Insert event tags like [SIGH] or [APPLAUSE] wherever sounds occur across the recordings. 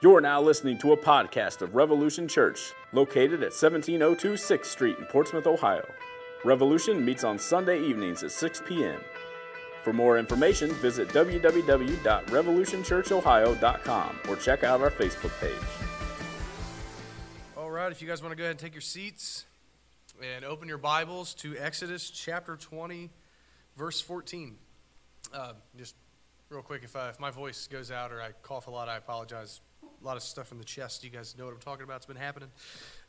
You're now listening to a podcast of Revolution Church, located at 1702 6th Street in Portsmouth, Ohio. Revolution meets on Sunday evenings at 6 p.m. For more information, visit www.revolutionchurchohio.com or check out our Facebook page. All right, if you guys want to go ahead and take your seats and open your Bibles to Exodus chapter 20, verse 14. Uh, just real quick, if, I, if my voice goes out or I cough a lot, I apologize a lot of stuff in the chest. You guys know what I'm talking about. It's been happening.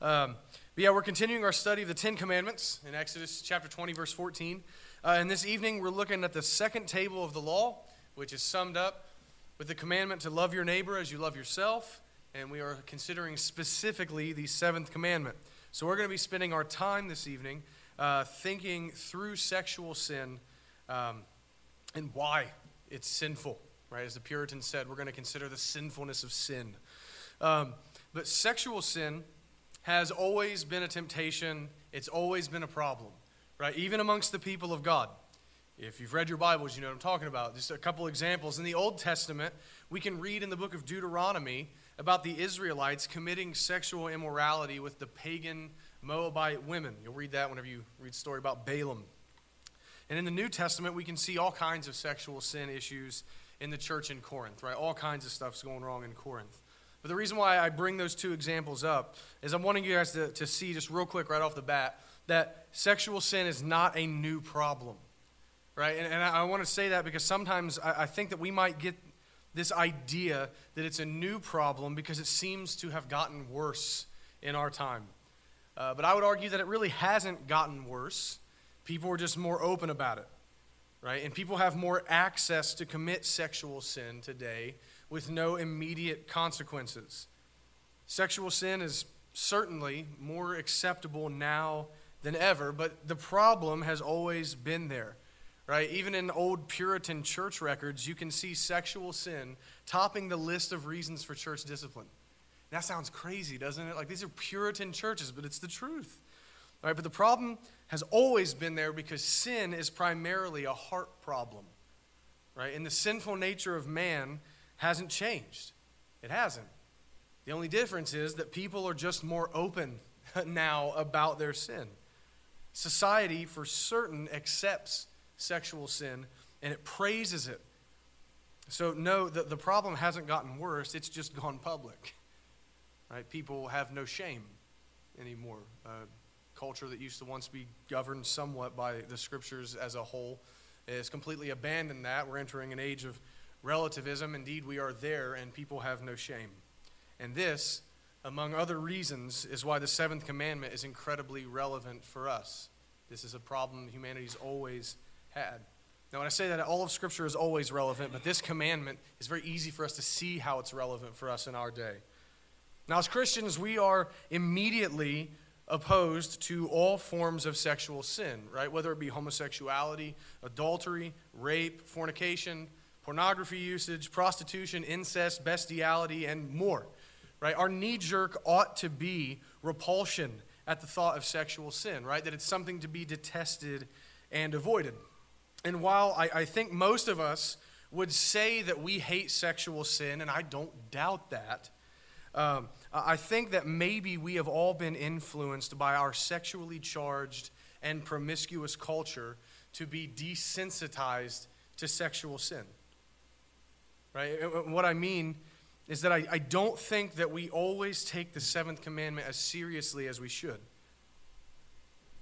Um, but yeah, we're continuing our study of the Ten Commandments in Exodus chapter 20, verse 14. Uh, and this evening, we're looking at the second table of the law, which is summed up with the commandment to love your neighbor as you love yourself. And we are considering specifically the seventh commandment. So we're going to be spending our time this evening uh, thinking through sexual sin um, and why it's sinful right? As the Puritans said, we're going to consider the sinfulness of sin. Um, but sexual sin has always been a temptation, it's always been a problem, right? Even amongst the people of God. If you've read your Bibles, you know what I'm talking about. Just a couple examples. In the Old Testament, we can read in the book of Deuteronomy about the Israelites committing sexual immorality with the pagan Moabite women. You'll read that whenever you read the story about Balaam. And in the New Testament, we can see all kinds of sexual sin issues in the church in Corinth, right? All kinds of stuff's going wrong in Corinth. But the reason why I bring those two examples up is I'm wanting you guys to, to see just real quick right off the bat that sexual sin is not a new problem, right? And, and I, I want to say that because sometimes I, I think that we might get this idea that it's a new problem because it seems to have gotten worse in our time. Uh, but I would argue that it really hasn't gotten worse. People are just more open about it right? And people have more access to commit sexual sin today with no immediate consequences. Sexual sin is certainly more acceptable now than ever, but the problem has always been there. Right? Even in old Puritan church records, you can see sexual sin topping the list of reasons for church discipline. That sounds crazy, doesn't it? Like these are Puritan churches, but it's the truth. Right? But the problem has always been there because sin is primarily a heart problem. Right? And the sinful nature of man hasn't changed. It hasn't. The only difference is that people are just more open [LAUGHS] now about their sin. Society, for certain, accepts sexual sin and it praises it. So, no, the, the problem hasn't gotten worse, it's just gone public. [LAUGHS] Right? People have no shame anymore. Uh, culture that used to once be governed somewhat by the scriptures as a whole has completely abandoned that. We're entering an age of relativism. Indeed, we are there, and people have no shame. And this, among other reasons, is why the seventh commandment is incredibly relevant for us. This is a problem humanity's always had. Now, when I say that, all of Scripture is always relevant, but this commandment is very easy for us to see how it's relevant for us in our day. Now, as Christians, we are immediately opposed to all forms of sexual sin, right? Whether it be homosexuality, adultery, rape, fornication, pornography usage, prostitution, incest, bestiality, and more, right? Our knee jerk ought to be repulsion at the thought of sexual sin, right? That it's something to be detested and avoided. And while I, I think most of us would say that we hate sexual sin, and I don't doubt that, um, I think that maybe we have all been influenced by our sexually charged and promiscuous culture to be desensitized to sexual sin. Right? What I mean is that I, I don't think that we always take the seventh commandment as seriously as we should.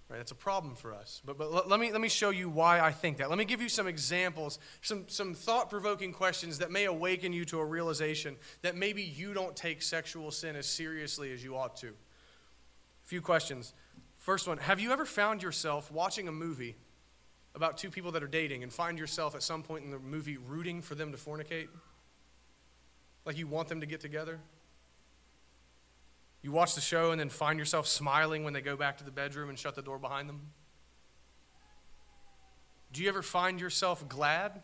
Right? That's a problem for us. But, but let, me, let me show you why I think that. Let me give you some examples, some, some thought provoking questions that may awaken you to a realization that maybe you don't take sexual sin as seriously as you ought to. A few questions. First one Have you ever found yourself watching a movie about two people that are dating and find yourself at some point in the movie rooting for them to fornicate? Like you want them to get together? You watch the show and then find yourself smiling when they go back to the bedroom and shut the door behind them? Do you ever find yourself glad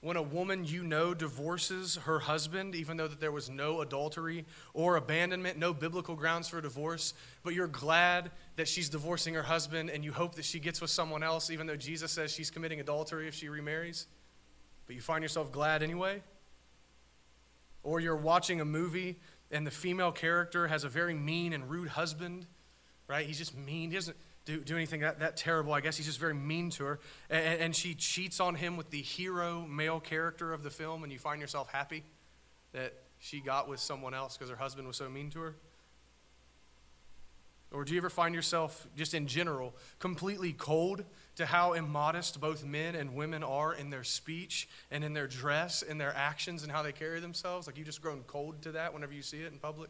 when a woman you know divorces her husband, even though that there was no adultery or abandonment, no biblical grounds for divorce, but you're glad that she's divorcing her husband and you hope that she gets with someone else, even though Jesus says she's committing adultery if she remarries? But you find yourself glad anyway? or you're watching a movie and the female character has a very mean and rude husband, right? He's just mean. He doesn't do, do anything that, that terrible. I guess he's just very mean to her. And, and she cheats on him with the hero male character of the film, and you find yourself happy that she got with someone else because her husband was so mean to her. Or do you ever find yourself, just in general, completely cold to how immodest both men and women are in their speech and in their dress and their actions and how they carry themselves? Like you've just grown cold to that whenever you see it in public?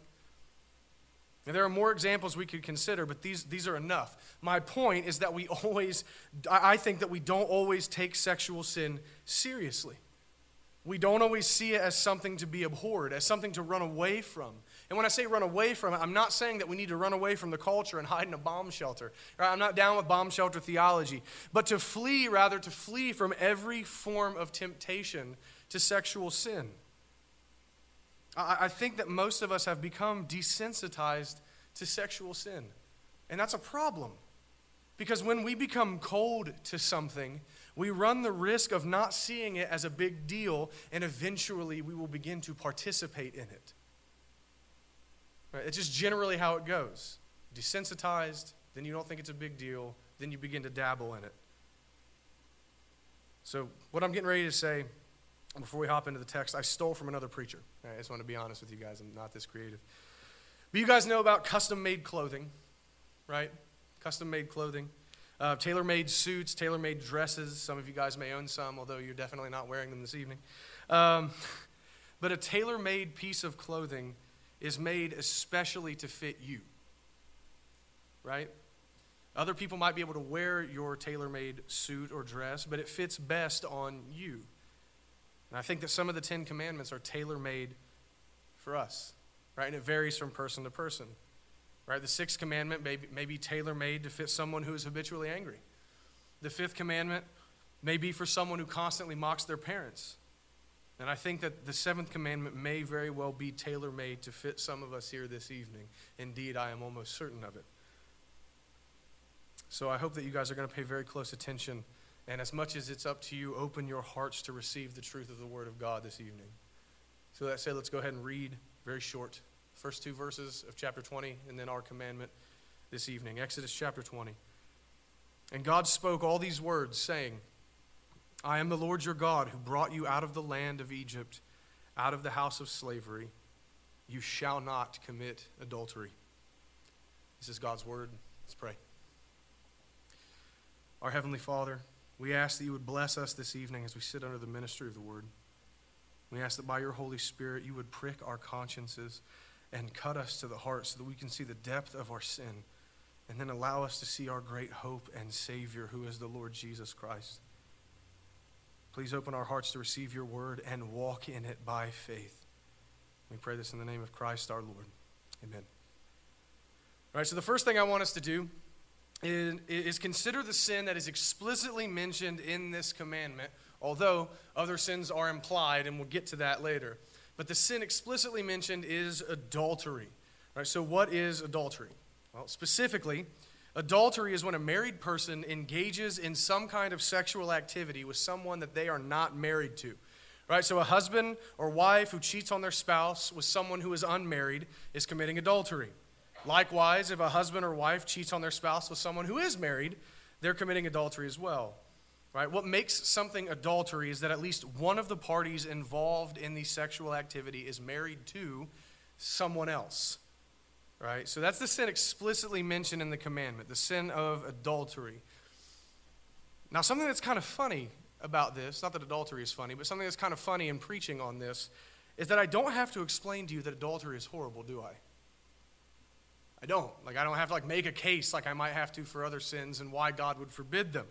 And there are more examples we could consider, but these, these are enough. My point is that we [LAUGHS] always, I think that we don't always take sexual sin seriously. We don't always see it as something to be abhorred, as something to run away from. And when I say run away from it, I'm not saying that we need to run away from the culture and hide in a bomb shelter. Right? I'm not down with bomb shelter theology. But to flee, rather, to flee from every form of temptation to sexual sin. I, I think that most of us have become desensitized to sexual sin. And that's a problem. Because when we become cold to something, we run the risk of not seeing it as a big deal, and eventually we will begin to participate in it. Right? It's just generally how it goes. Desensitized, then you don't think it's a big deal, then you begin to dabble in it. So, what I'm getting ready to say before we hop into the text, I stole from another preacher. I just want to be honest with you guys, I'm not this creative. But you guys know about custom made clothing, right? Custom made clothing. Uh, tailor made suits, tailor made dresses. Some of you guys may own some, although you're definitely not wearing them this evening. Um, [LAUGHS] but a tailor made piece of clothing is made especially to fit you, right? Other people might be able to wear your tailor made suit or dress, but it fits best on you. And I think that some of the Ten Commandments are tailor made for us, right? And it varies from person to person, right? The sixth commandment may be, may be tailor made to fit someone who is habitually angry. The fifth commandment may be for someone who constantly mocks their parents. And I think that the seventh commandment may very well be tailor made to fit some of us here this evening. Indeed, I am almost certain of it. So I hope that you guys are going to pay very close attention. And as much as it's up to you, open your hearts to receive the truth of the Word of God this evening. So that said, let's go ahead and read very short. First two verses of chapter 20, and then our commandment this evening. Exodus chapter 20. And God spoke all these words, saying, I am the Lord your God who brought you out of the land of Egypt, out of the house of slavery. You shall not commit adultery. This is God's word. Let's pray. Our Heavenly Father, we ask that you would bless us this evening as we sit under the ministry of the word. We ask that by your Holy Spirit you would prick our consciences and cut us to the heart so that we can see the depth of our sin and then allow us to see our great hope and Savior who is the Lord Jesus Christ. Please open our hearts to receive your word and walk in it by faith. We pray this in the name of Christ our Lord. Amen. All right, so the first thing I want us to do is, is consider the sin that is explicitly mentioned in this commandment, although other sins are implied, and we'll get to that later. But the sin explicitly mentioned is adultery. All right, so what is adultery? Well, specifically, Adultery is when a married person engages in some kind of sexual activity with someone that they are not married to. Right? So a husband or wife who cheats on their spouse with someone who is unmarried is committing adultery. Likewise, if a husband or wife cheats on their spouse with someone who is married, they're committing adultery as well. Right? What makes something adultery is that at least one of the parties involved in the sexual activity is married to someone else. Right? So that's the sin explicitly mentioned in the commandment, the sin of adultery. Now, something that's kind of funny about this, not that adultery is funny, but something that's kind of funny in preaching on this, is that I don't have to explain to you that adultery is horrible, do I? I don't. Like, I don't have to like make a case like I might have to for other sins and why God would forbid them.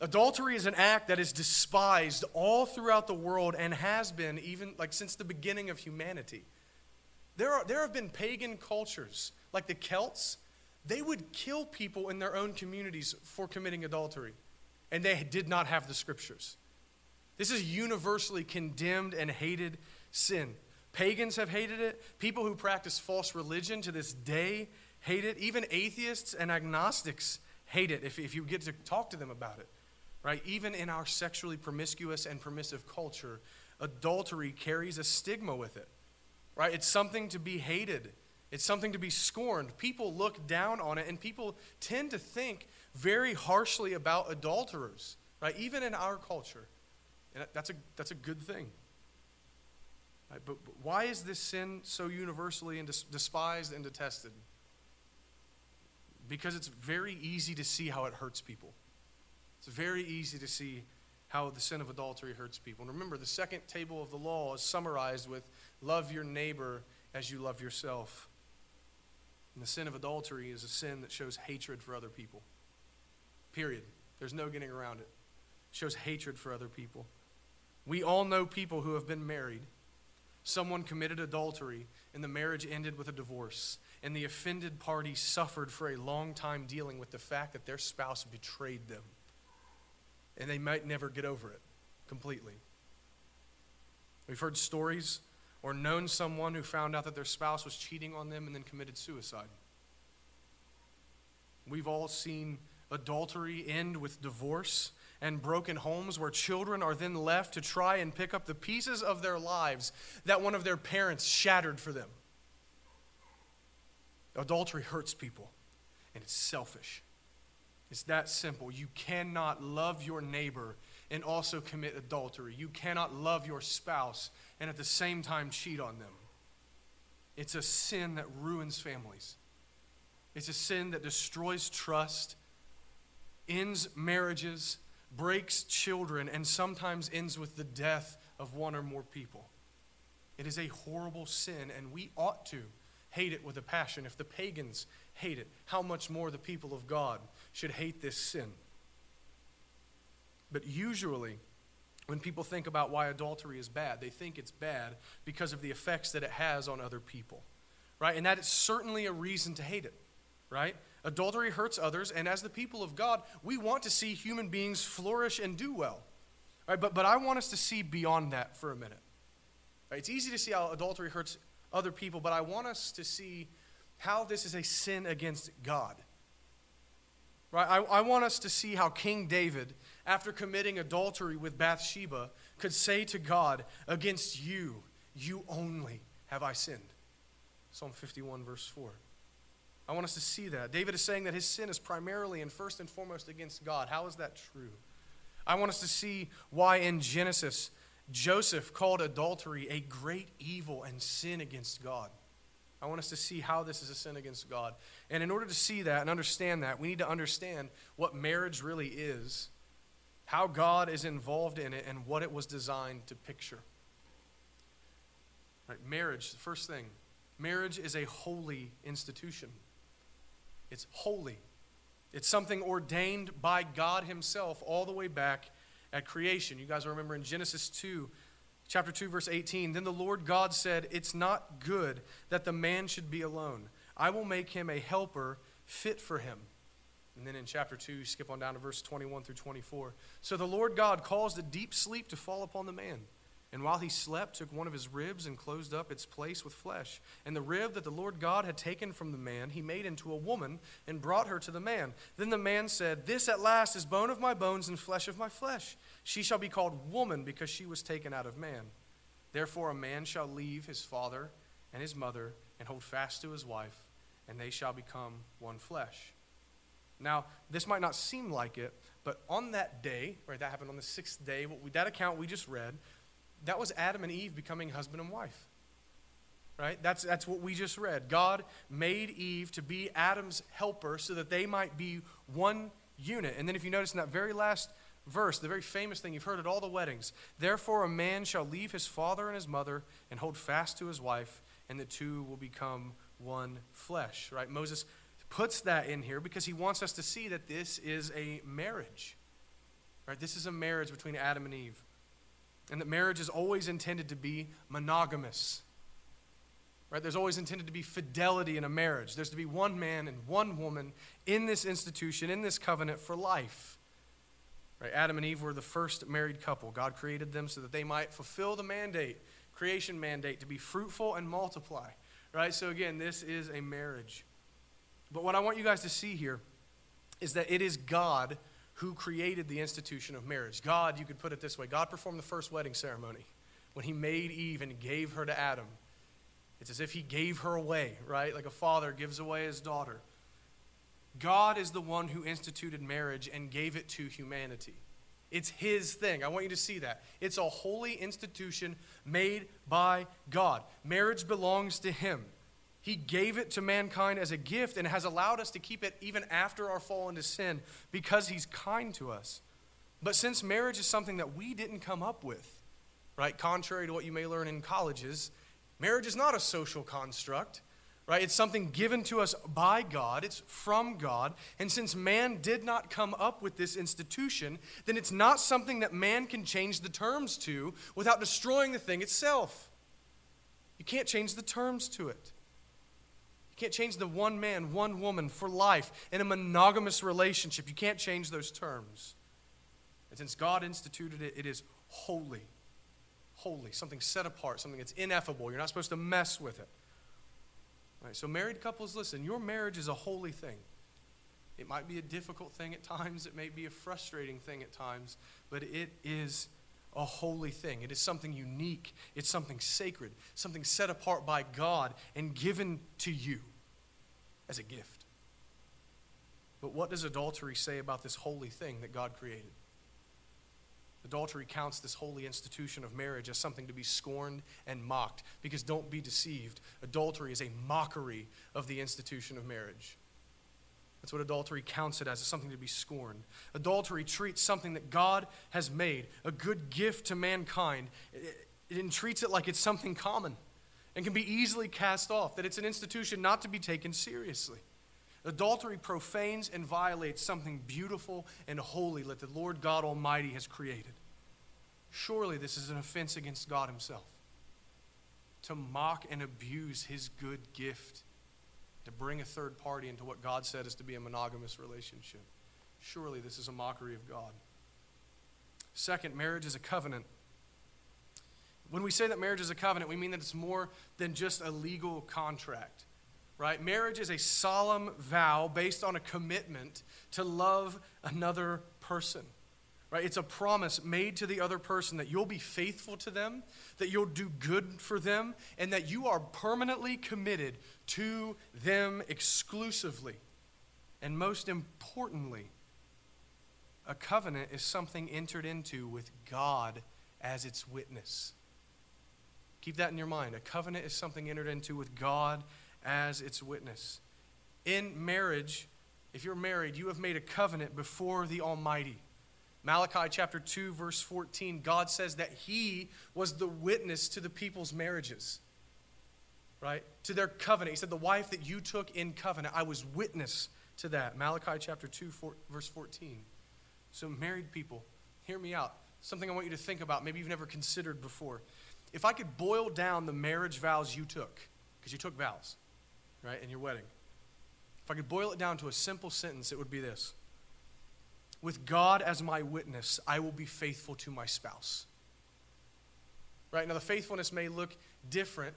Adultery is an act that is despised all throughout the world and has been even like since the beginning of humanity. There, are, there have been pagan cultures, like the Celts, they would kill people in their own communities for committing adultery, and they did not have the scriptures. This is universally condemned and hated sin. Pagans have hated it. People who practice false religion to this day hate it. Even atheists and agnostics hate it if, if you get to talk to them about it. Right? Even in our sexually promiscuous and permissive culture, adultery carries a stigma with it. Right? It's something to be hated, it's something to be scorned. People look down on it, and people tend to think very harshly about adulterers, right? Even in our culture. And that's a, that's a good thing. Right? But, but why is this sin so universally and despised and detested? Because it's very easy to see how it hurts people. It's very easy to see how the sin of adultery hurts people. And remember, the second table of the law is summarized with love your neighbor as you love yourself. And the sin of adultery is a sin that shows hatred for other people. Period. There's no getting around it. it shows hatred for other people. We all know people who have been married. Someone committed adultery, and the marriage ended with a divorce. And the offended party suffered for a long time dealing with the fact that their spouse betrayed them. And they might never get over it completely. We've heard stories or known someone who found out that their spouse was cheating on them and then committed suicide. We've all seen adultery end with divorce and broken homes where children are then left to try and pick up the pieces of their lives that one of their parents shattered for them. Adultery hurts people, and it's selfish. It's that simple. You cannot love your neighbor and also commit adultery. You cannot love your spouse and at the same time cheat on them. It's a sin that ruins families. It's a sin that destroys trust, ends marriages, breaks children, and sometimes ends with the death of one or more people. It is a horrible sin, and we ought to hate it with a passion. If the pagans hate it, how much more the people of God should hate this sin? But usually, when people think about why adultery is bad, they think it's bad because of the effects that it has on other people. Right? And that is certainly a reason to hate it. Right? Adultery hurts others, and as the people of God, we want to see human beings flourish and do well. Right? But, but I want us to see beyond that for a minute. Right? It's easy to see how adultery hurts other people, but I want us to see how this is a sin against God. Right? I, I want us to see how King David, after committing adultery with Bathsheba, could say to God, Against you, you only have I sinned. Psalm 51, verse 4. I want us to see that. David is saying that his sin is primarily and first and foremost against God. How is that true? I want us to see why in Genesis, Joseph called adultery a great evil and sin against God. I want us to see how this is a sin against God. And in order to see that and understand that, we need to understand what marriage really is, how God is involved in it, and what it was designed to picture. Right, marriage, the first thing, marriage is a holy institution. It's holy. It's something ordained by God Himself all the way back at creation. You guys remember in Genesis 2, chapter 2, verse 18. Then the Lord God said, It's not good that the man should be alone. I will make him a helper fit for him. And then in chapter 2, you skip on down to verse 21 through 24. So the Lord God caused a deep sleep to fall upon the man. And while he slept, took one of his ribs and closed up its place with flesh. And the rib that the Lord God had taken from the man, he made into a woman and brought her to the man. Then the man said, This at last is bone of my bones and flesh of my flesh. She shall be called woman because she was taken out of man. Therefore, a man shall leave his father and his mother and hold fast to his wife, and they shall become one flesh. Now, this might not seem like it, but on that day, right, that happened on the sixth day, we, that account we just read, that was Adam and Eve becoming husband and wife. Right? That's, that's what we just read. God made Eve to be Adam's helper so that they might be one unit. And then, if you notice in that very last verse, the very famous thing you've heard at all the weddings therefore, a man shall leave his father and his mother and hold fast to his wife, and the two will become one flesh. Right? Moses puts that in here because he wants us to see that this is a marriage. Right? This is a marriage between Adam and Eve and that marriage is always intended to be monogamous. Right? There's always intended to be fidelity in a marriage. There's to be one man and one woman in this institution, in this covenant for life. Right? Adam and Eve were the first married couple. God created them so that they might fulfill the mandate, creation mandate, to be fruitful and multiply. Right? So again, this is a marriage. But what I want you guys to see here is that it is God who created the institution of marriage. God, you could put it this way God performed the first wedding ceremony when he made Eve and gave her to Adam. It's as if he gave her away, right? Like a father gives away his daughter. God is the one who instituted marriage and gave it to humanity. It's his thing. I want you to see that. It's a holy institution made by God. Marriage belongs to him. He gave it to mankind as a gift and has allowed us to keep it even after our fall into sin because he's kind to us. But since marriage is something that we didn't come up with, right? Contrary to what you may learn in colleges, marriage is not a social construct right? It's something given to us by God, it's from God. And since man did not come up with this institution, then it's not something that man can change the terms to without destroying the thing itself. You can't change the terms to it. You can't change the one man, one woman for life in a monogamous relationship. You can't change those terms. And since God instituted it, it is holy. Holy, something set apart, something that's ineffable. You're not supposed to mess with it. Right, so, married couples, listen, your marriage is a holy thing. It might be a difficult thing at times, it may be a frustrating thing at times, but it is a holy thing. It is something unique, it's something sacred, something set apart by God and given to you as a gift. But what does adultery say about this holy thing that God created? Adultery counts this holy institution of marriage as something to be scorned and mocked. Because don't be deceived, adultery is a mockery of the institution of marriage. That's what adultery counts it as, as something to be scorned. Adultery treats something that God has made, a good gift to mankind, it, it treats it like it's something common and can be easily cast off, that it's an institution not to be taken seriously. Adultery profanes and violates something beautiful and holy that the Lord God Almighty has created. Surely this is an offense against God Himself. To mock and abuse His good gift, to bring a third party into what God said is to be a monogamous relationship. Surely this is a mockery of God. Second, marriage is a covenant. When we say that marriage is a covenant, we mean that it's more than just a legal contract right? Marriage is a solemn vow based on a commitment to love another person. Right? It's a promise made to the other person that you'll be faithful to them, that you'll do good for them, and that you are permanently committed to them exclusively. And most importantly, a covenant is something entered into with God as its witness. Keep that in your mind. A covenant is something entered into with God as its witness. In marriage, if you're married, you have made a covenant before the Almighty. Malachi chapter 2, verse 14, God says that He was the witness to the people's marriages, right? To their covenant. He said, The wife that you took in covenant, I was witness to that. Malachi chapter 2, four, verse 14. So, married people, hear me out. Something I want you to think about, maybe you've never considered before. If I could boil down the marriage vows you took, because you took vows, right, in your wedding. If I could boil it down to a simple sentence, it would be this With God as my witness, I will be faithful to my spouse. Right? Now, the faithfulness may look different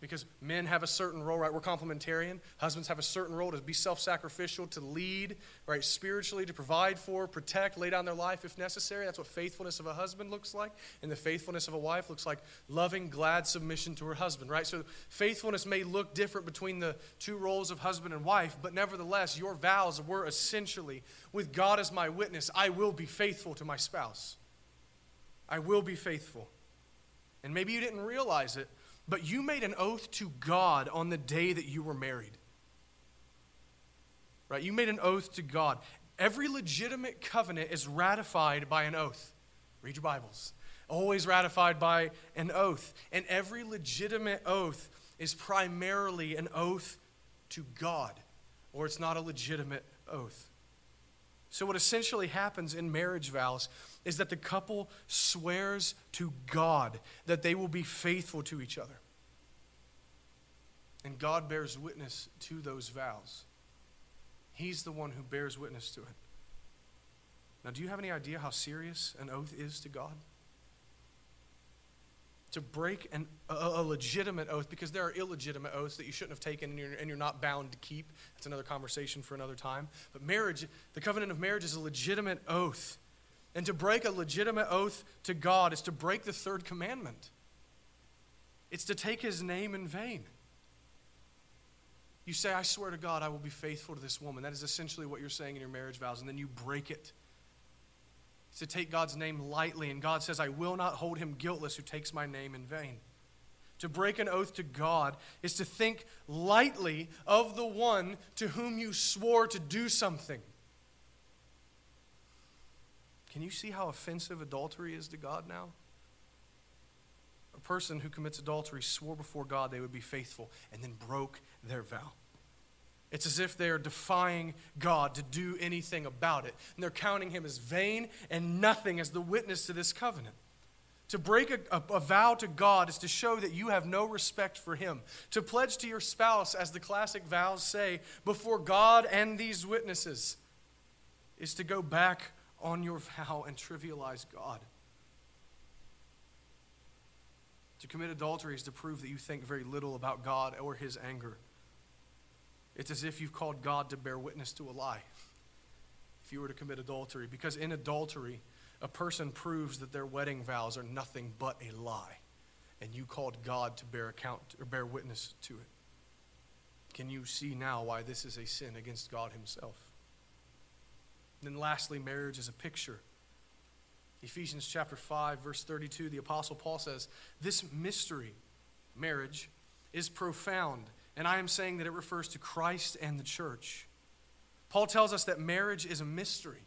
because men have a certain role, right? We're complementarian. Husbands have a certain role to be self sacrificial, to lead, right? Spiritually, to provide for, protect, lay down their life if necessary. That's what faithfulness of a husband looks like. And the faithfulness of a wife looks like loving, glad submission to her husband, right? So faithfulness may look different between the two roles of husband and wife, but nevertheless, your vows were essentially with God as my witness, I will be faithful to my spouse. I will be faithful. And maybe you didn't realize it, but you made an oath to God on the day that you were married. Right? You made an oath to God. Every legitimate covenant is ratified by an oath. Read your Bibles. Always ratified by an oath. And every legitimate oath is primarily an oath to God, or it's not a legitimate oath. So, what essentially happens in marriage vows is that the couple swears to God that they will be faithful to each other. And God bears witness to those vows. He's the one who bears witness to it. Now, do you have any idea how serious an oath is to God? To break an, a, a, legitimate oath, because there are illegitimate oaths that you shouldn't have taken and you're, and you're not bound to keep. That's another conversation for another time. But marriage, the covenant of marriage is a legitimate oath. And to break a legitimate oath to God is to break the third commandment. It's to take his name in vain. You say, I swear to God, I will be faithful to this woman. That is essentially what you're saying in your marriage vows, and then you break it. To take God's name lightly, and God says, I will not hold him guiltless who takes my name in vain. To break an oath to God is to think lightly of the one to whom you swore to do something. Can you see how offensive adultery is to God now? A person who commits adultery swore before God they would be faithful and then broke their vow. It's as if they're defying God to do anything about it. And they're counting him as vain and nothing as the witness to this covenant. To break a, a, a, vow to God is to show that you have no respect for Him. To pledge to your spouse, as the classic vows say, before God and these witnesses, is to go back on your vow and trivialize God. To commit adultery is to prove that you think very little about God or his anger. It's as if you've called God to bear witness to a lie if you were to commit adultery. Because in adultery, a person proves that their wedding vows are nothing but a lie, and you called God to bear account or bear witness to it. Can you see now why this is a sin against God Himself? And then lastly, marriage is a picture. Ephesians chapter 5, verse 32, the Apostle Paul says, This mystery, marriage, is profound. And I am saying that it refers to Christ and the church. Paul tells us that marriage is a mystery,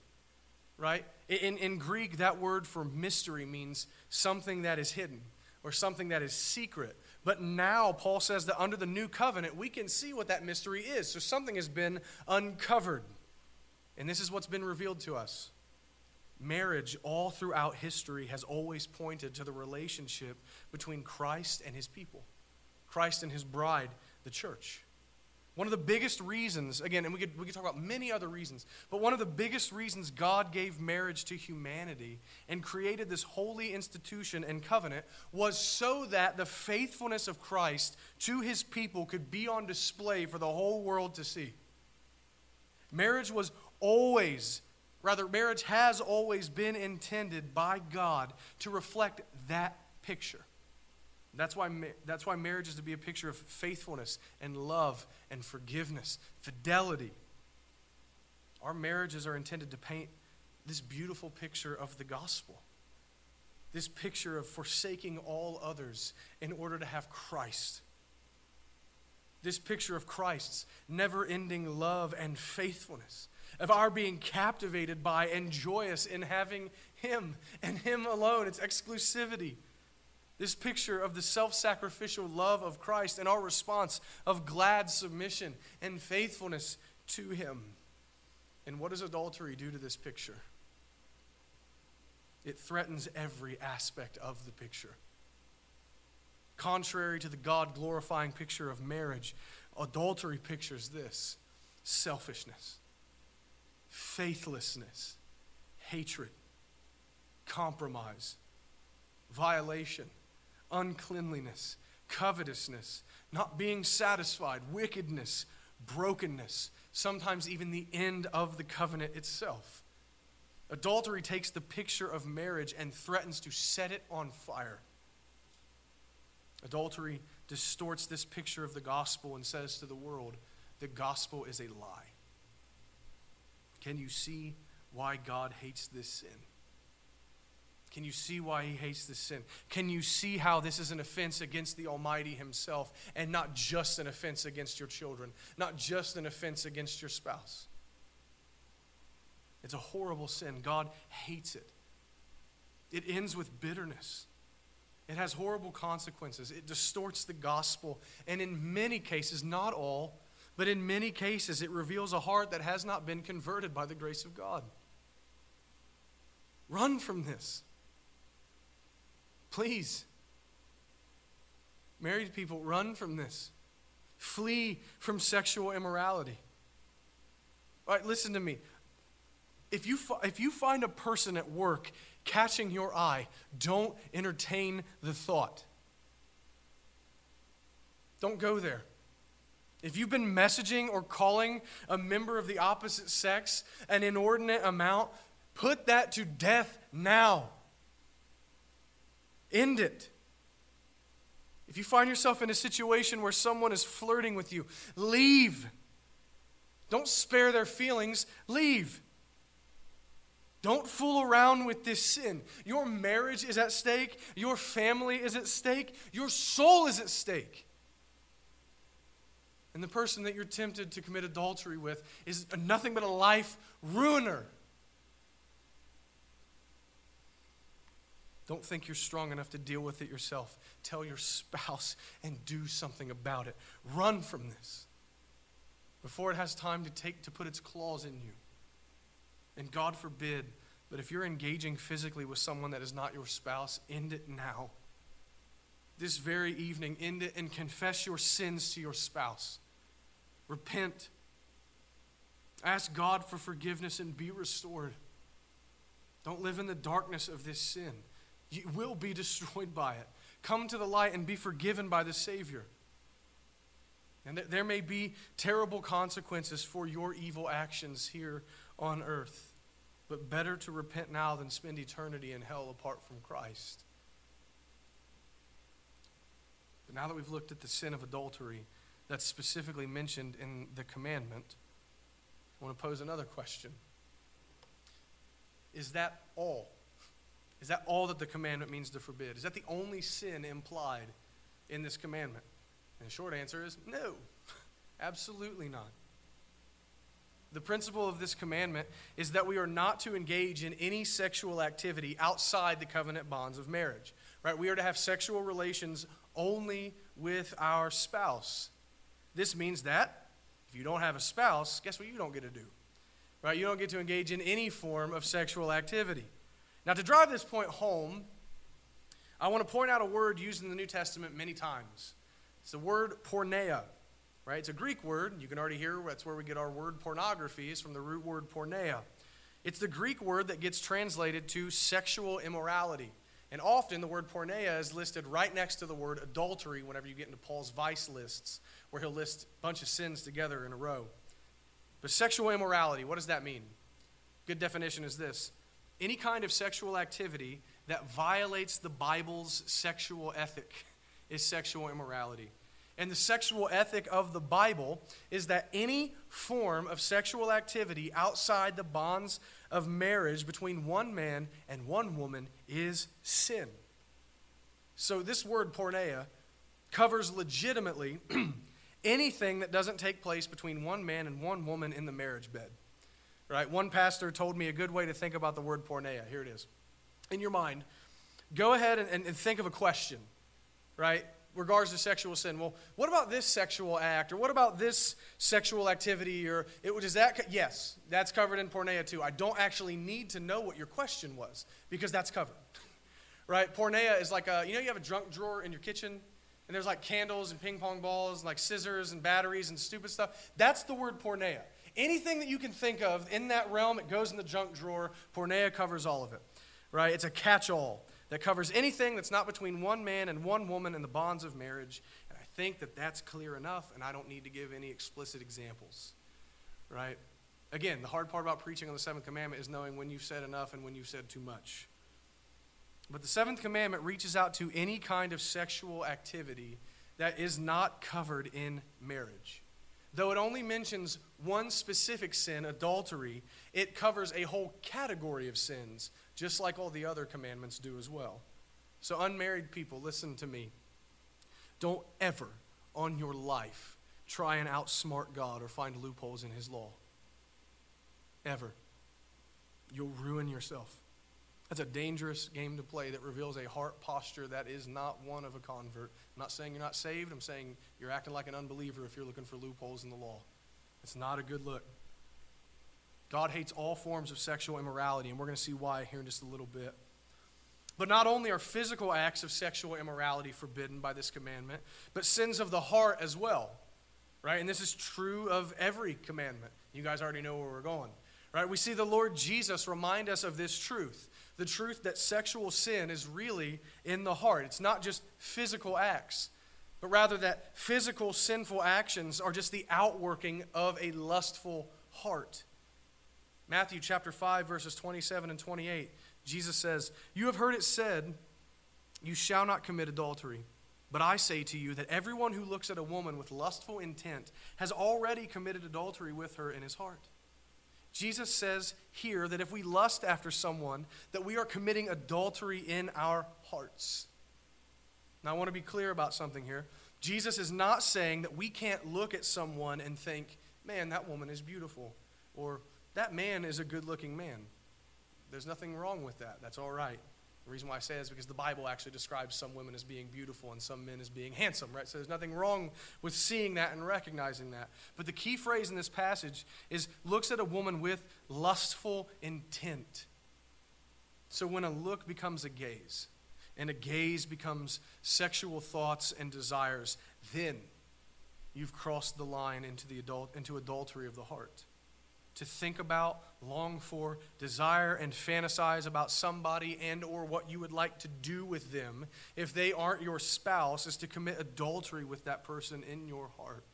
right? In, in Greek, that word for mystery means something that is hidden or something that is secret. But now, Paul says that under the new covenant, we can see what that mystery is. So something has been uncovered. And this is what's been revealed to us. Marriage, all throughout history, has always pointed to the relationship between Christ and his people, Christ and his bride, the church. One of the biggest reasons, again, and we could, we could talk about many other reasons, but one of the biggest reasons God gave marriage to humanity and created this holy institution and covenant was so that the faithfulness of Christ to his people could be on display for the whole world to see. Marriage was always, rather, marriage has always been intended by God to reflect that picture. That's why, that's why marriage is to be a picture of faithfulness and love and forgiveness, fidelity. Our marriages are intended to paint this beautiful picture of the gospel, this picture of forsaking all others in order to have Christ. This picture of Christ's never ending love and faithfulness of our being captivated by and joyous in having Him and Him alone. It's exclusivity. This picture of the self sacrificial love of Christ and our response of glad submission and faithfulness to Him. And what does adultery do to this picture? It threatens every aspect of the picture. Contrary to the God glorifying picture of marriage, adultery pictures this selfishness faithlessness, hatred, compromise, violation, uncleanliness, covetousness, not being satisfied, wickedness, brokenness, sometimes even the end of the covenant itself. Adultery takes the picture of marriage and threatens to set it on fire. Adultery distorts this picture of the gospel and says to the world, the gospel is a lie. Can you see why God hates this sin? Can you see why he hates this sin? Can you see how this is an offense against the Almighty Himself and not just an offense against your children, not just an offense against your spouse? It's a horrible sin. God hates it. It ends with bitterness. It has horrible consequences. It distorts the gospel. And in many cases, not all, but in many cases, it reveals a heart that has not been converted by the grace of God. Run from this. Please. Married people, run from this. Flee from sexual immorality. All right, listen to me. If you, if you find a person at work catching your eye, don't entertain the thought. Don't go there. If you've been messaging or calling a member of the opposite sex an inordinate amount, put that to death now. End it. If you find yourself in a situation where someone is flirting with you, leave. Don't spare their feelings, leave. Don't fool around with this sin. Your marriage is at stake, your family is at stake, your soul is at stake. And the person that you're tempted to commit adultery with is nothing but a life ruiner. Don't think you're strong enough to deal with it yourself. Tell your spouse and do something about it. Run from this before it has time to take to put its claws in you. And God forbid, but if you're engaging physically with someone that is not your spouse, end it now. This very evening, end it and confess your sins to your spouse. Repent. Ask God for forgiveness and be restored. Don't live in the darkness of this sin. You will be [LAUGHS] destroyed by it. Come to the light and be forgiven by the Savior. And there may be terrible consequences for your evil actions here on earth. But better to repent now than spend eternity in hell apart from Christ. But now that we've looked at the sin of adultery that's specifically mentioned in the commandment, I want to pose another question. Is that all? Is that all that the commandment means to forbid? Is that the only sin implied in this commandment? And the short answer is no, [LAUGHS] absolutely not. The principle of this commandment is that we are not to engage in any sexual activity outside the covenant bonds of marriage. Right? We are to have sexual relations only with our spouse. This means that if you don't have a spouse, guess what you don't get to do? Right? You don't get to engage in any form of sexual activity. Now, to drive this point home, I want to point out a word used in the New Testament many times. It's the word porneia, right? It's a Greek word. You can already hear that's where we get our word pornography, is from the root word porneia. It's the Greek word that gets translated to sexual immorality. And often the word porneia is listed right next to the word adultery whenever you get into Paul's vice lists, where he'll list a bunch of sins together in a row. But sexual immorality, what does that mean? Good definition is this any kind of sexual activity that violates the Bible's sexual ethic is sexual immorality. And the sexual ethic of the Bible is that any form of sexual activity outside the bonds of marriage between one man and one woman is sin. So, this word porneia covers legitimately [CLEARS THROAT] anything that doesn't take place between one man and one woman in the marriage bed. Right? One pastor told me a good way to think about the word porneia. Here it is. In your mind, go ahead and, and, and think of a question, right? regards to sexual sin. Well, what about this sexual act? Or what about this sexual activity? Or it, does that, yes, that's covered in porneia too. I don't actually need to know what your question was because that's covered. right? Porneia is like a, you know, you have a drunk drawer in your kitchen and there's like candles and ping pong balls and like scissors and batteries and stupid stuff. That's the word porneia. Anything that you can think of in that realm, it goes in the junk drawer. Porneia covers all of it, right? It's a catch all that covers anything that's not between one man and one woman in the bonds of marriage. And I think that that's clear enough, and I don't need to give any explicit examples, right? Again, the hard part about preaching on the seventh commandment is knowing when you've said enough and when you've said too much. But the seventh commandment reaches out to any kind of sexual activity that is not covered in marriage. Though it only mentions one specific sin, adultery, it covers a whole category of sins, just like all the other commandments do as well. So, unmarried people, listen to me. Don't ever on your life try and outsmart God or find loopholes in His law. Ever. You'll ruin yourself. That's a dangerous game to play that reveals a heart posture that is not one of a convert. I'm not saying you're not saved. I'm saying you're acting like an unbeliever if you're looking for loopholes in the law. It's not a good look. God hates all forms of sexual immorality, and we're going to see why here in just a little bit. But not only are physical acts of sexual immorality forbidden by this commandment, but sins of the heart as well. Right? And this is true of every commandment. You guys already know where we're going. Right? We see the Lord Jesus remind us of this truth the truth that sexual sin is really in the heart. It's not just physical acts, but rather that physical sinful actions are just the outworking of a lustful heart. Matthew chapter 5 verses 27 and 28. Jesus says, "You have heard it said, you shall not commit adultery, But I say to you that everyone who looks at a woman with lustful intent has already committed adultery with her in his heart. Jesus says here that if we lust after someone, that we are committing adultery in our hearts. Now, I want to be clear about something here. Jesus is not saying that we can't look at someone and think, man, that woman is beautiful, or that man is a good looking man. There's nothing wrong with that. That's all right. The reason why I say that is because the Bible actually describes some women as being beautiful and some men as being handsome, right? So there's nothing wrong with seeing that and recognizing that. But the key phrase in this passage is looks at a woman with lustful intent. So when a look becomes a gaze, and a gaze becomes sexual thoughts and desires, then you've crossed the line into, the adult, into adultery of the heart to think about, long for, desire and fantasize about somebody and or what you would like to do with them if they aren't your spouse is to commit adultery with that person in your heart.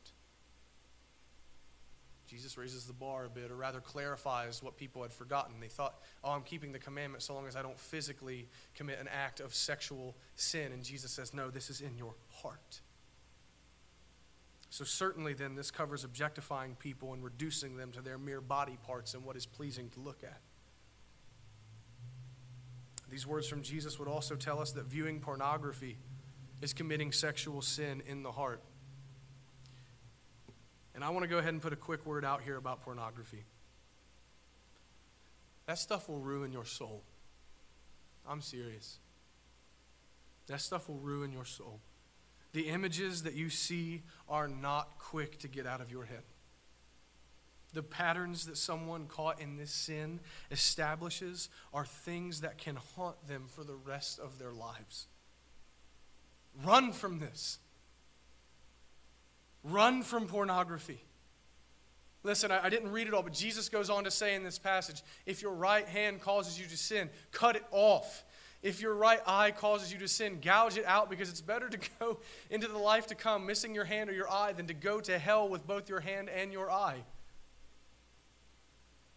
Jesus raises the bar a bit, or rather clarifies what people had forgotten. They thought, oh, I'm keeping the commandment so long as I don't physically commit an act of sexual sin. And Jesus says, no, this is in your heart. So, certainly, then, this covers objectifying people and reducing them to their mere body parts and what is pleasing to look at. These words from Jesus would also tell us that viewing pornography is committing sexual sin in the heart. And I want to go ahead and put a quick word out here about pornography. That stuff will ruin your soul. I'm serious. That stuff will ruin your soul. The images that you see are not quick to get out of your head. The patterns that someone caught in this sin establishes are things that can haunt them for the rest of their lives. Run from this. Run from pornography. Listen, I, didn't read it all, but Jesus goes on to say in this passage if your right hand causes you to sin, cut it off. If your right eye causes you to sin, gouge it out because it's better to [LAUGHS] go into the life to come missing your hand or your eye than to go to hell with both your hand and your eye.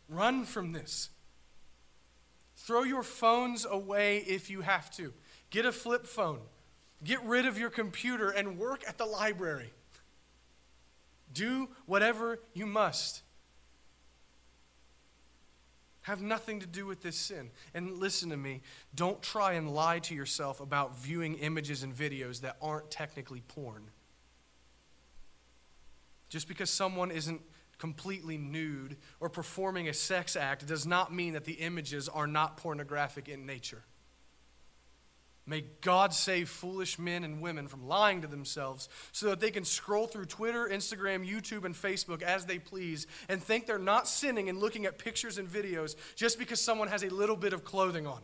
Run from this. Throw your phones away if you have to. Get a flip phone. Get rid of your computer and work at the library. Do whatever you must have nothing to do with this sin. And listen to me don't try and lie to yourself about viewing images and videos that aren't technically porn. Just because someone isn't completely nude or performing a sex act does not mean that the images are not pornographic in nature. May God save foolish men and women from lying to themselves so that they can scroll through Twitter, Instagram, YouTube, and Facebook as they please and think they're not sinning and looking at pictures and videos just because someone has a little bit of clothing on.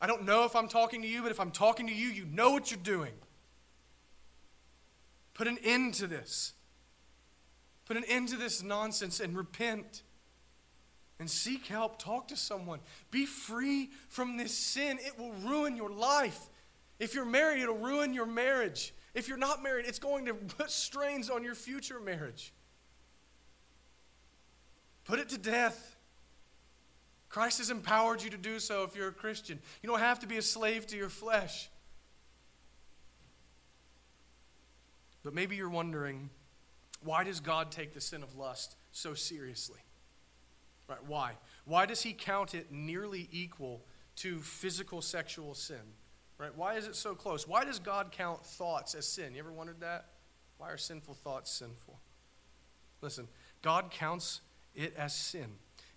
I don't know if I'm talking to you, but if I'm talking to you, you know what you're doing. Put an end to this. Put an end to this nonsense and repent and seek help. Talk to someone. Be free from this sin. It will ruin your life. If you're married, it'll ruin your marriage. If you're not married, it's going to [LAUGHS] put strains on your future marriage. Put it to death. Christ has empowered you to do so if you're a Christian. You don't have to be a slave to your flesh. But maybe you're wondering why does God take the sin of lust so seriously? Right? Why? Why does he count it nearly equal to physical sexual sin? Right? Why is it so close? Why does God count thoughts as sin? You ever wondered that? Why are sinful thoughts sinful? Listen, God counts it as sin.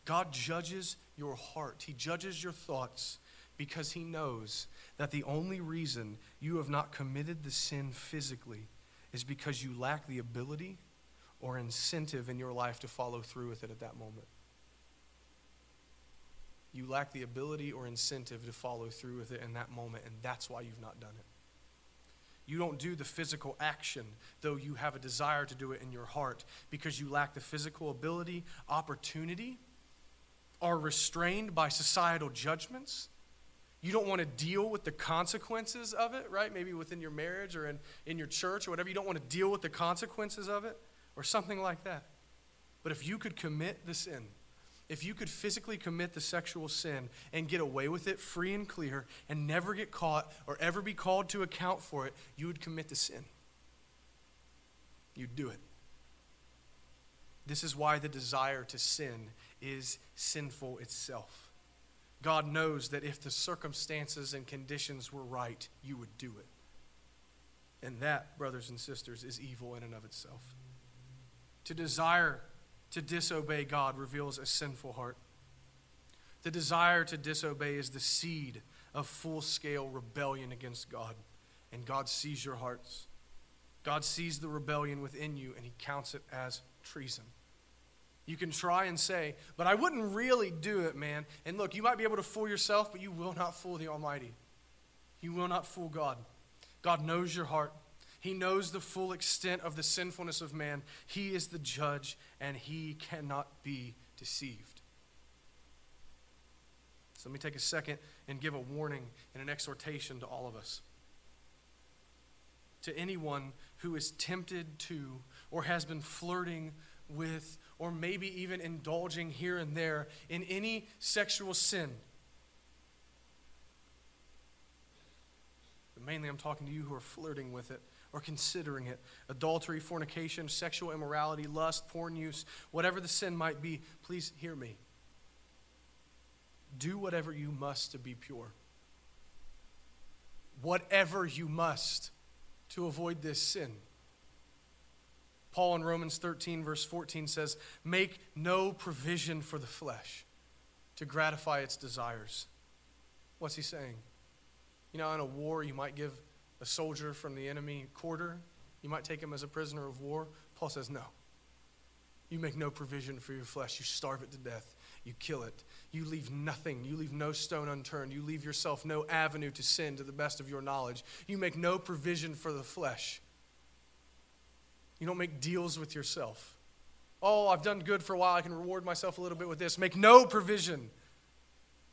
God judges your heart. He judges your thoughts because he knows that the only reason you have not committed the sin physically is because you lack the ability or incentive in your life to follow through with it at that moment you lack the ability or incentive to follow through with it in that moment, and that's why you've not done it. You don't do the physical action, though you have a desire to do it in your heart, because you lack the physical ability, opportunity, are restrained by societal judgments. You don't want to deal with the consequences of it, right? Maybe within your marriage or in, in your church or whatever. You don't want to deal with the consequences of it or something like that. But if you could commit the sin, if you could physically commit the sexual sin and get away with it free and clear and never get caught or ever be called to account for it, you would commit the sin. You'd do it. This is why the desire to sin is sinful itself. God knows that if the circumstances and conditions were right, you would do it. And that, brothers and sisters, is evil in and of itself. To desire to disobey God reveals a sinful heart. The desire to disobey is the seed of full scale rebellion against God. And God sees your hearts. God sees the rebellion within you, and He counts it as treason. You can try and say, but I wouldn't really do it, man. And look, you might be able to fool yourself, but you will not fool the Almighty. You will not fool God. God knows your heart. He knows the full extent of the sinfulness of man. He is the judge, and he cannot be deceived. So let me take a second and give a warning and an exhortation to all of us. To anyone who is tempted to or has been flirting with or maybe even indulging here and there in any sexual sin. But mainly, I'm talking to you who are flirting with it or considering it adultery, fornication, sexual immorality, lust, porn use, whatever the sin might be, please hear me. Do whatever you must to be pure. Whatever you must to avoid this sin. Paul in Romans 13, verse 14 says, Make no provision for the flesh to gratify its desires. What's he saying? You know, in a war, you might give a soldier from the enemy quarter, you might take him as a prisoner of war. Paul says, No. You make no provision for your flesh. You starve it to death. You kill it. You leave nothing. You leave no stone unturned. You leave yourself no avenue to sin to the best of your knowledge. You make no provision for the flesh. You don't make deals with yourself. Oh, I've done good for a while. I can reward myself a little bit with this. Make no provision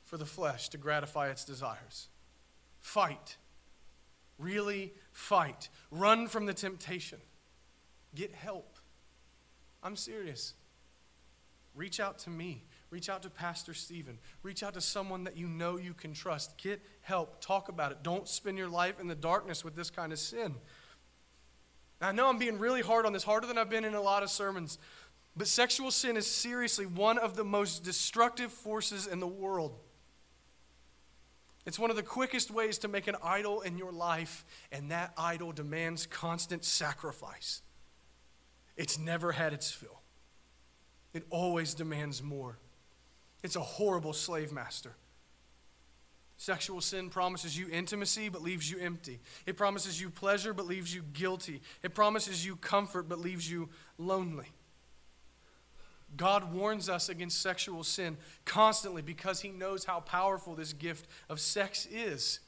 for the flesh to gratify its desires. Fight. Really fight. Run from the temptation. Get help. I'm serious. Reach out to me. Reach out to Pastor Stephen. Reach out to someone that you know you can trust. Get help. Talk about it. Don't spend your life in the darkness with this kind of sin. I know I'm being really hard on this, harder than I've been in a lot of sermons, but sexual sin is seriously one of the most destructive forces in the world. It's one of the quickest ways to make an idol in your life, and that idol demands constant sacrifice. It's never had its fill, it always demands more. It's a horrible slave master. Sexual sin promises you intimacy but leaves you empty. It promises you pleasure but leaves you guilty. It promises you comfort but leaves you lonely. God warns us against sexual sin constantly because he knows how powerful this gift of sex is.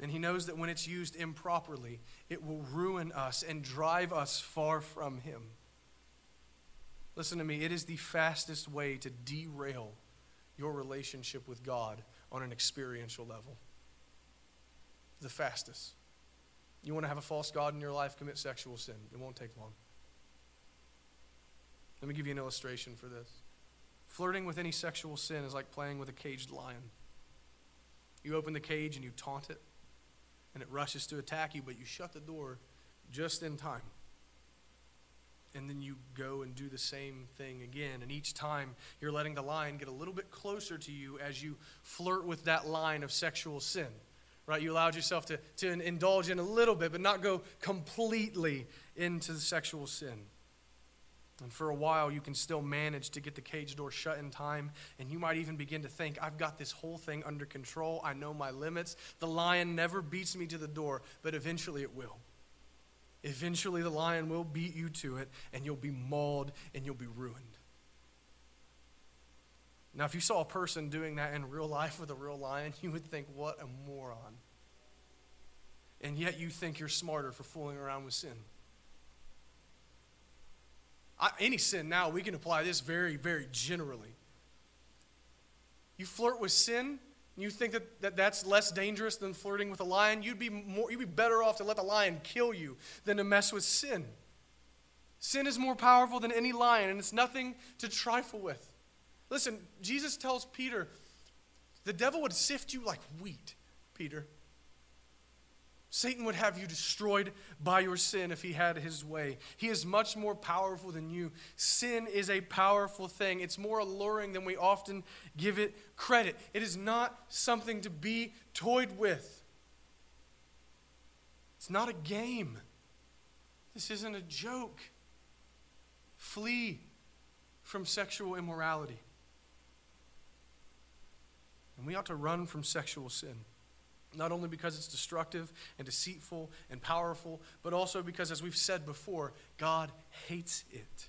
And he knows that when it's used improperly, it will ruin us and drive us far from him. Listen to me, it is the fastest way to derail your relationship with God on an experiential level. The fastest. You want to have a false God in your life, commit sexual sin. It won't take long. Let me give you an illustration for this. Flirting with any sexual sin is like playing with a caged lion. You open the cage and you taunt it, and it rushes to attack you, but you shut the door just in time. And then you go and do the same thing again. And each time you're letting the lion get a little bit closer to you as you flirt with that line of sexual sin. Right? You allowed yourself to, to indulge in a little bit, but not go completely into the sexual sin. And for a while, you can still manage to get the cage door shut in time. And you might even begin to think, I've got this whole thing under control. I know my limits. The lion never beats me to the door, but eventually it will. Eventually, the lion will beat you to it, and you'll be mauled and you'll be ruined. Now, if you saw a person doing that in real life with a real lion, you would think, what a moron. And yet, you think you're smarter for fooling around with sin. I, any sin now, we can apply this very, very generally. You flirt with sin, you think that, that that's less dangerous than flirting with a lion, you'd be, more, you'd be better off to let the lion kill you than to mess with sin. Sin is more powerful than any lion, and it's nothing to trifle with. Listen, Jesus tells Peter, the devil would sift you like wheat, Peter. Satan would have you destroyed by your sin if he had his way. He is much more powerful than you. Sin is a powerful thing, it's more alluring than we often give it credit. It is not something to be toyed with, it's not a game. This isn't a joke. Flee from sexual immorality. And we ought to run from sexual sin. Not only because it's destructive and deceitful and powerful, but also because, as we've said before, God hates it.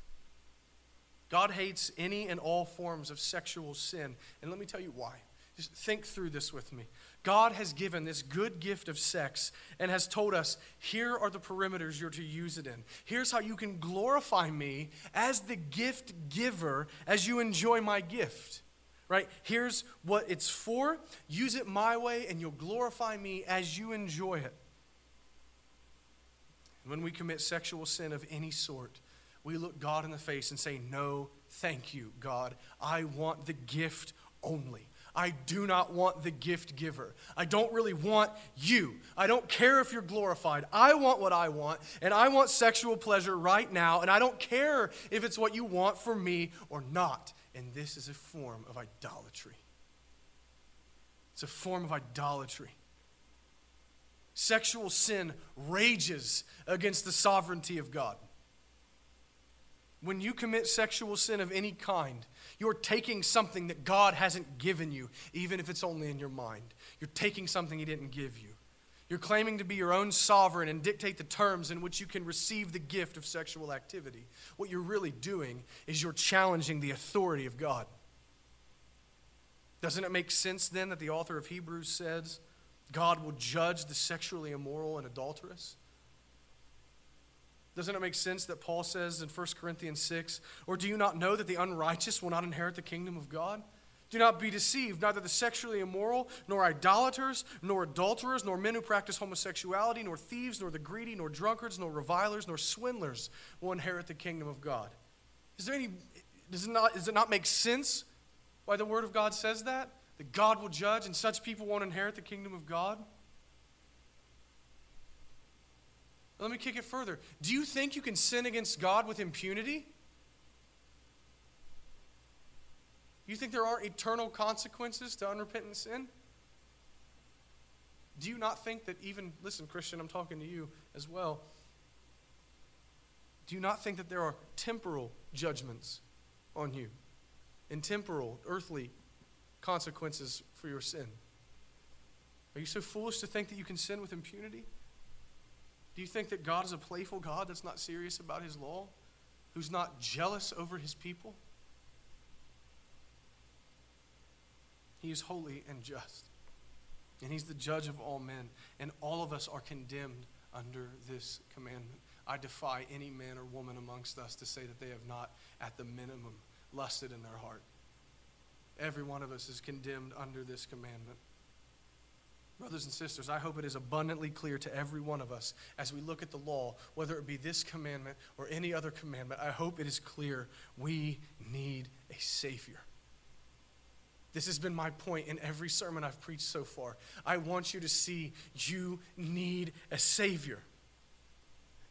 God hates any and all forms of sexual sin. And let me tell you why. Just think through this with me. God has given this good gift of sex and has told us here are the perimeters you're to use it in. Here's how you can glorify me as the gift giver as you enjoy my gift right? Here's what it's for. Use it my way, and you'll glorify me as you enjoy it. When we commit sexual sin of any sort, we look God in the face and say, No, thank you, God. I want the gift only. I do not want the gift giver. I don't really want you. I don't care if you're glorified. I want what I want, and I want sexual pleasure right now, and I don't care if it's what you want for me or not. And this is a form of idolatry. It's a form of idolatry. Sexual sin rages against the sovereignty of God. When you commit sexual sin of any kind, you're taking something that God hasn't given you, even if it's only in your mind. You're taking something He didn't give you. You're claiming to be your own sovereign and dictate the terms in which you can receive the gift of sexual activity. What you're really doing is you're challenging the authority of God. Doesn't it make sense then that the author of Hebrews says God will judge the sexually immoral and adulterous? Doesn't it make sense that Paul says in 1 Corinthians 6, or do you not know that the unrighteous will not inherit the kingdom of God? Do not be deceived. Neither the sexually immoral, nor idolaters, nor adulterers, nor men who practice homosexuality, nor thieves, nor the greedy, nor drunkards, nor revilers, nor swindlers will inherit the kingdom of God. Is there any, does it not, does it not make sense why the Word of God says that? That God will judge and such people won't inherit the kingdom of God? Let me kick it further. Do you think you can sin against God with impunity? You think there aren't eternal consequences to unrepentant sin? Do you not think that even, listen, Christian, I'm talking to you as well. Do you not think that there are temporal judgments on you and temporal, earthly consequences for your sin? Are you so foolish to think that you can sin with impunity? Do you think that God is a playful God that's not serious about his law, who's not jealous over his people? He is holy and just. And He's the judge of all men. And all of us are condemned under this commandment. I defy any man or woman amongst us to say that they have not, at the minimum, lusted in their heart. Every one of us is condemned under this commandment. Brothers and sisters, I hope it is abundantly clear to every one of us as we look at the law, whether it be this commandment or any other commandment, I hope it is clear we need a Savior. This has been my point in every sermon I've preached so far. I want you to see you need a Savior.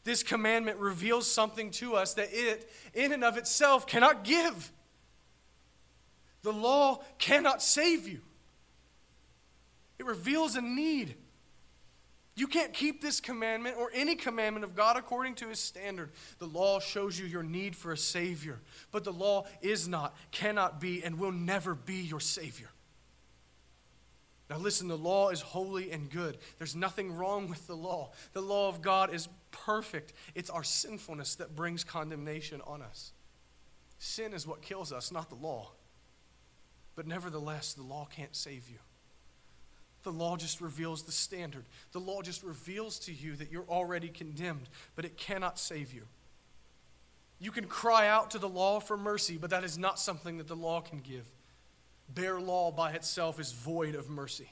This commandment reveals something to us that it, in and of itself, cannot give. The law cannot save you, it reveals a need. You can't keep this commandment or any commandment of God according to his standard. The law shows you your need for a Savior, but the law is not, cannot be, and will never be your Savior. Now, listen, the law is holy and good. There's nothing wrong with the law. The law of God is perfect. It's our sinfulness that brings condemnation on us. Sin is what kills us, not the law. But nevertheless, the law can't save you. The law just reveals the standard. The law just reveals to you that you're already condemned, but it cannot save you. You can cry out to the law for mercy, but that is not something that the law can give. Bare law by itself is void of mercy.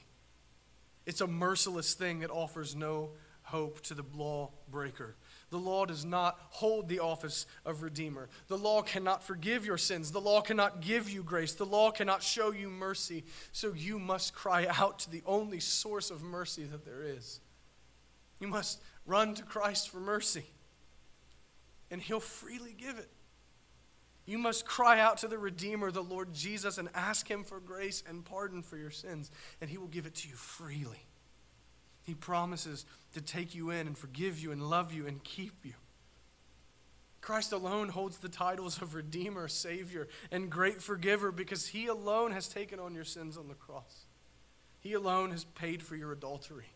It's a merciless thing that offers no hope to the lawbreaker. The law does not hold the office of Redeemer. The law cannot forgive your sins. The law cannot give you grace. The law cannot show you mercy. So you must cry out to the only source of mercy that there is. You must run to Christ for mercy, and He'll freely give it. You must cry out to the Redeemer, the Lord Jesus, and ask Him for grace and pardon for your sins, and He will give it to you freely. He promises to take you in and forgive you and love you and keep you. Christ alone holds the titles of Redeemer, Savior, and Great Forgiver because He alone has taken on your sins on the cross. He alone has paid for your adultery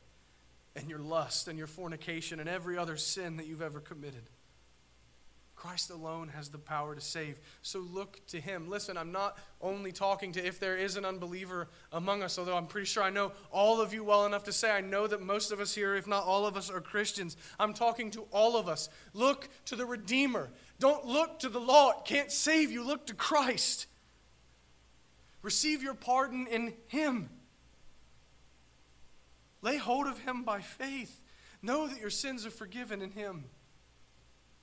and your lust and your fornication and every other sin that you've ever committed. Christ alone has the power to save. So look to him. Listen, I'm not only talking to if there is an unbeliever among us, although I'm pretty sure I know all of you well enough to say I know that most of us here, if not all of us, are Christians. I'm talking to all of us. Look to the Redeemer. Don't look to the law, it can't save you. Look to Christ. Receive your pardon in him. Lay hold of him by faith. Know that your sins are forgiven in him.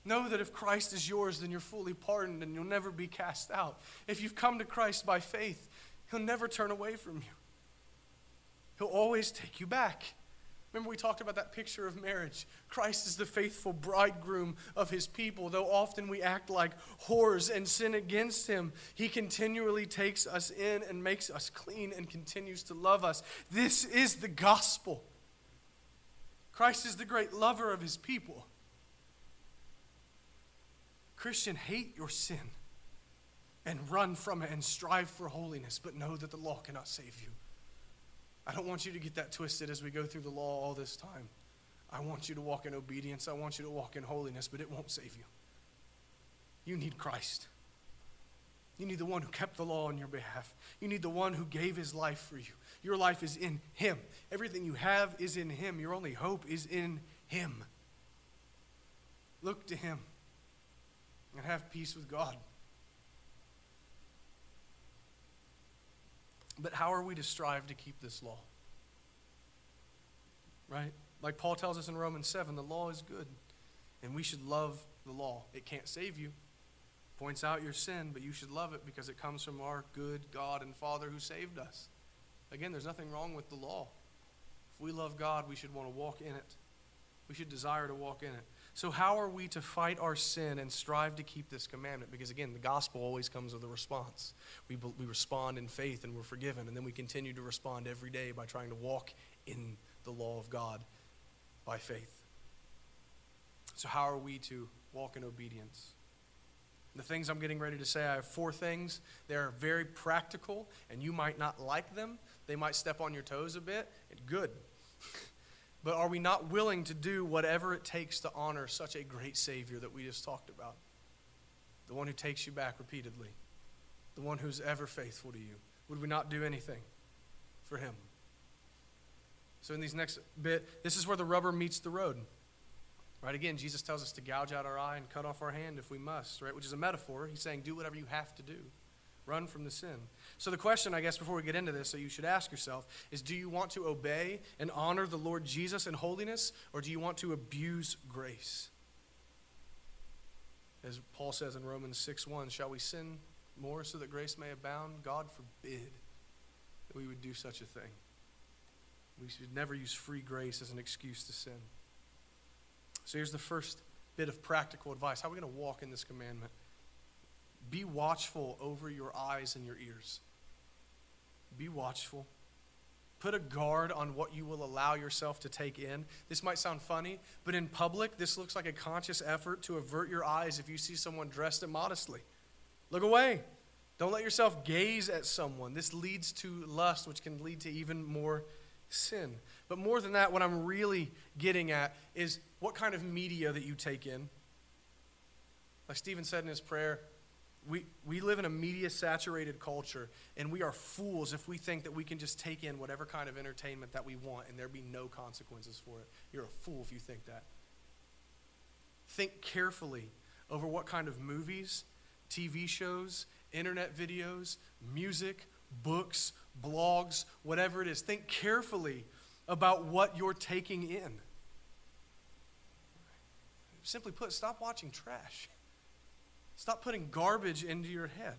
Know that if Christ is yours, then you're fully pardoned and you'll never be cast out. If you've come to Christ by faith, He'll never turn away from you, He'll always take you back. Remember, we talked about that picture of marriage. Christ is the faithful bridegroom of his people. Though often we act like whores and sin against him, he continually takes us in and makes us clean and continues to love us. This is the gospel. Christ is the great lover of his people. Christian, hate your sin and run from it and strive for holiness, but know that the law cannot save you. I don't want you to get that twisted as we go through the law all this time. I want you to walk in obedience. I want you to walk in holiness, but it won't save you. You need Christ. You need the one who kept the law on your behalf. You need the one who gave his life for you. Your life is in him. Everything you have is in him. Your only hope is in him. Look to him and have peace with God. But how are we to strive to keep this law? Right? Like Paul tells us in Romans 7, the law is good, and we should love the law. It can't save you, points out your sin, but you should love it because it comes from our good God and Father who saved us. Again, there's nothing wrong with the law. If we love God, we should want to walk in it. We should desire to walk in it. So, how are we to fight our sin and strive to keep this commandment? Because, again, the gospel always comes with a response. We, we respond in faith and we're forgiven, and then we continue to respond every day by trying to walk in the law of God by faith. So, how are we to walk in obedience? The things I'm getting ready to say, I have four things. They're very practical, and you might not like them. They might step on your toes a bit. Good. [LAUGHS] But are we not willing to do whatever it takes to honor such a great Savior that we just talked about? The one who takes you back repeatedly, the one who's ever faithful to you. Would we not do anything for him? So, in these next bit, this is where the rubber meets the road. Right? Again, Jesus tells us to gouge out our eye and cut off our hand if we must, right? Which is a metaphor. He's saying, do whatever you have to do. Run from the sin. So, the question, I guess, before we get into this, so you should ask yourself is do you want to obey and honor the Lord Jesus in holiness, or do you want to abuse grace? As Paul says in Romans 6 1, shall we sin more so that grace may abound? God forbid that we would do such a thing. We should never use free grace as an excuse to sin. So, here's the first bit of practical advice. How are we going to walk in this commandment? Be watchful over your eyes and your ears. Be watchful. Put a guard on what you will allow yourself to take in. This might sound funny, but in public, this looks like a conscious effort to avert your eyes if you see someone dressed immodestly. Look away. Don't let yourself gaze at someone. This leads to lust, which can lead to even more sin. But more than that, what I'm really getting at is what kind of media that you take in. Like Stephen said in his prayer, we, we live in a media saturated culture, and we are fools if we think that we can just take in whatever kind of entertainment that we want and there be no consequences for it. You're a fool if you think that. Think carefully over what kind of movies, TV shows, internet videos, music, books, blogs, whatever it is. Think carefully about what you're taking in. simply put, stop watching trash. [LAUGHS] Stop putting garbage into your head.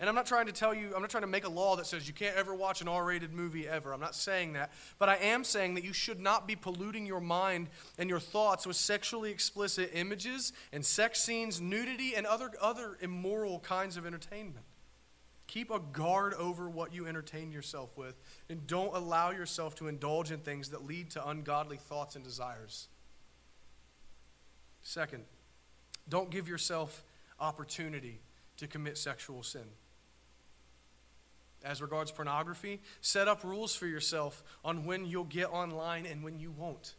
And I'm not trying to tell you, I'm not trying to make a law that says you can't ever watch an R rated movie ever. I'm not saying that. But I am saying that you should not be polluting your mind and your thoughts with sexually explicit images and sex scenes, nudity, and other, other immoral kinds of entertainment. Keep a guard over what you entertain yourself with, and don't allow yourself to indulge in things that lead to ungodly thoughts and desires. Second, don't give yourself opportunity to commit sexual sin. As regards pornography, set up rules for yourself on when you'll get online and when you won't.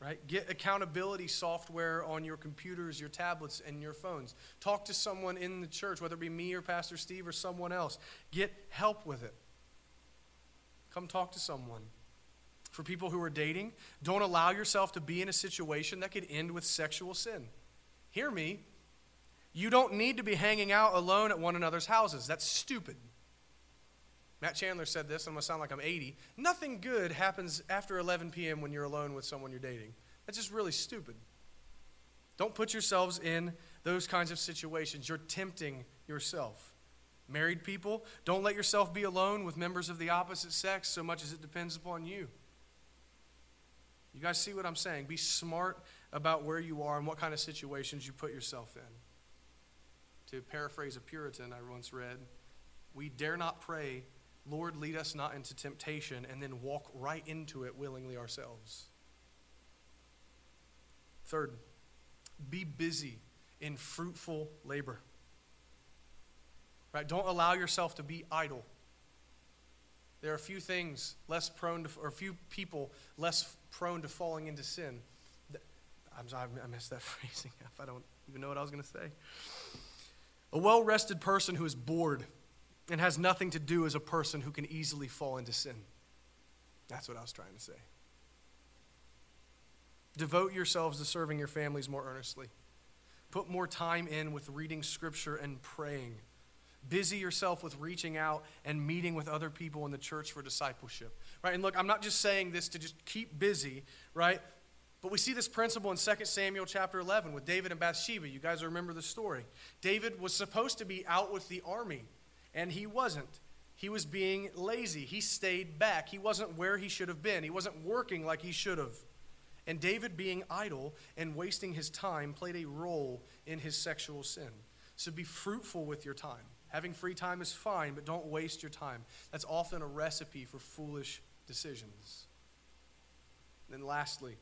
Right? Get accountability software on your computers, your tablets, and your phones. Talk to someone in the church, whether it be me or Pastor Steve or someone else. Get help with it. Come talk to someone. For people who are dating, don't allow yourself to be in a situation that could end with sexual sin. Hear me. You don't need to be hanging out alone at one another's houses. That's stupid. Matt Chandler said this, I'm going to sound like I'm 80. Nothing good happens after 11 p.m. when you're alone with someone you're dating. That's just really stupid. Don't put yourselves in those kinds of situations. You're tempting yourself. Married people, don't let yourself be alone with members of the opposite sex so much as it depends upon you. You guys see what I'm saying? Be smart about where you are and what kind of situations you put yourself in. To paraphrase a Puritan I once read, we dare not pray Lord, lead us not into temptation, and then walk right into it willingly ourselves. Third, be busy in fruitful labor. Right? Don't allow yourself to be idle. There are a few things less prone to, or few people less prone to falling into sin. I'm sorry, I messed that [LAUGHS] phrasing up. I don't even know what I was going to say. A well rested person who is bored and has nothing to do is a person who can easily fall into sin. That's what I was trying to say. Devote yourselves to serving your families more earnestly. Put more time in with reading scripture and praying. Busy yourself with reaching out and meeting with other people in the church for discipleship. Right? And look, I'm not just saying this to just keep busy, right? But we see this principle in 2 Samuel chapter 11 with David and Bathsheba. You guys remember the story. David was supposed to be out with the army and he wasn't. He was being lazy. He stayed back. He wasn't where he should have been. He wasn't working like he should have. And David being idle and wasting his time played a role in his sexual sin. So be fruitful with your time. Having free time is fine, but don't waste your time. That's often a recipe for foolish decisions. And then lastly,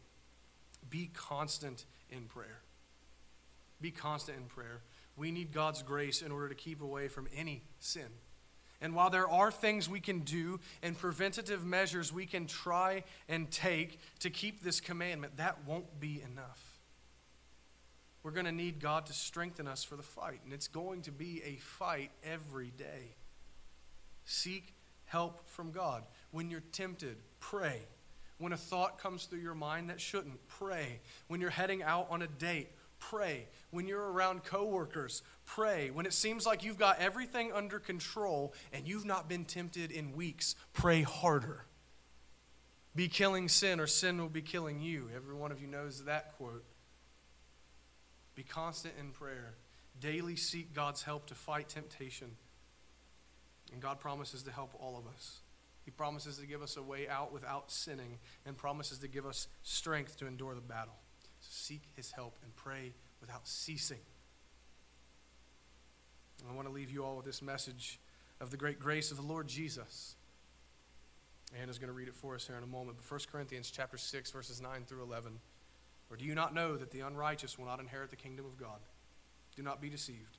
be constant in prayer. Be constant in prayer. We need God's grace in order to keep away from any sin. And while there are things we can do and preventative measures we can try and take to keep this commandment, that won't be enough. We're going to need God to strengthen us for the fight, and it's going to be a fight every day. Seek help from God. When you're tempted, pray. When a thought comes through your mind that shouldn't, pray. When you're heading out on a date, pray. When you're around coworkers, pray. When it seems like you've got everything under control and you've not been tempted in weeks, pray harder. Be killing sin, or sin will be killing you. Every one of you knows that quote. Be constant in prayer. Daily seek God's help to fight temptation. And God promises to help all of us. He promises to give us a way out without sinning and promises to give us strength to endure the battle. So seek his help and pray without ceasing. I want to leave you all with this message of the great grace of the Lord Jesus. Anna's going to read it for us here in a moment. But 1 Corinthians chapter 6, verses 9 through 11. Or do you not know that the unrighteous will not inherit the kingdom of God? Do not be deceived.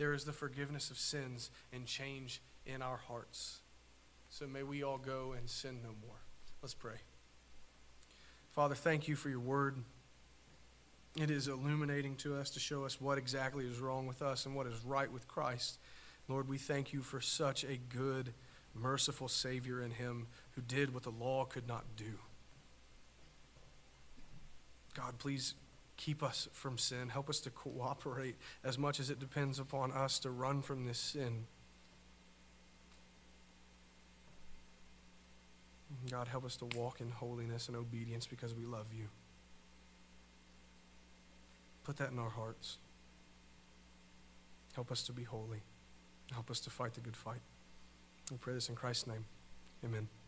there is the forgiveness of sins and change in our hearts. So may we all go and sin no more. Let's pray. Father, thank you for your word. It is illuminating to us to show us what exactly is wrong with us and what is right with Christ. Lord, we thank you for such a good, merciful Savior in Him who did what the law could not do. God, please keep us from sin. Help us to cooperate as much as it depends upon us to run from this sin. God, help us to walk in holiness and obedience because we love you. Put that in our hearts. Help us to be holy. Help us to fight the good fight. We pray this in Christ's name. Amen.